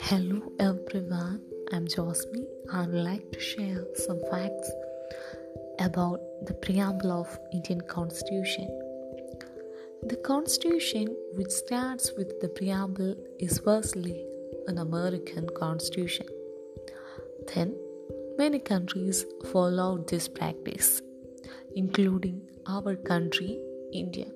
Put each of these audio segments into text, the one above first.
Hello everyone, I'm Josmi. I'd like to share some facts about the preamble of Indian Constitution. The Constitution, which starts with the preamble, is firstly an American Constitution. Then, many countries followed this practice, including our country, India.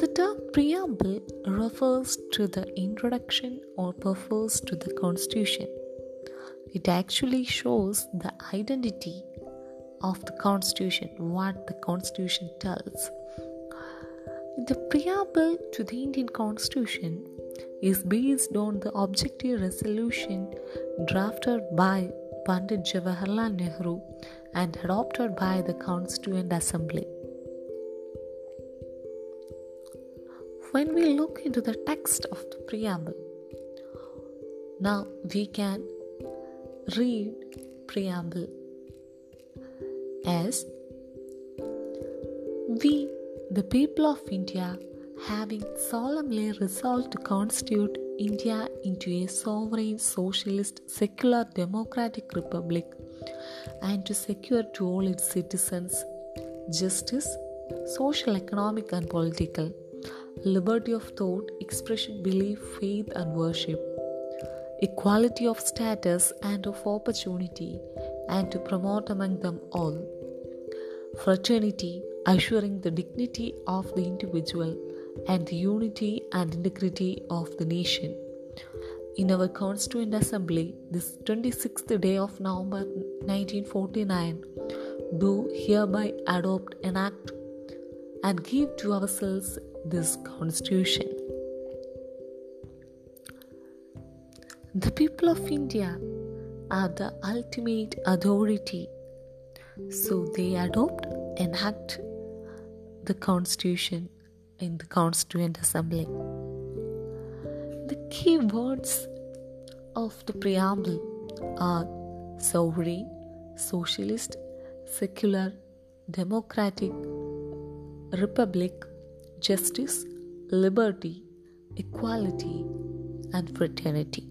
The term preamble refers to the introduction or refers to the constitution. It actually shows the identity of the constitution, what the constitution tells. The preamble to the Indian constitution is based on the objective resolution drafted by Pandit Jawaharlal Nehru and adopted by the Constituent Assembly. when we look into the text of the preamble. Now we can read preamble as we, the people of India, having solemnly resolved to constitute India into a sovereign, socialist, secular, democratic republic and to secure to all its citizens justice, social, economic, and political liberty of thought, expression, belief, faith, and worship, equality of status and of opportunity, and to promote among them all fraternity, assuring the dignity of the individual and the unity and integrity of the nation. In our Constituent Assembly, this 26th day of November 1949, do hereby adopt, enact, and give to ourselves this constitution. The people of India are the ultimate authority, so they adopt and act the constitution in the Constituent Assembly. The key words of the preamble are sovereign, socialist, secular, democratic, republic, justice, liberty, equality, and fraternity.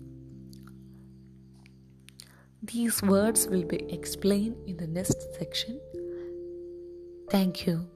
These words will be explained in the next section. Thank you.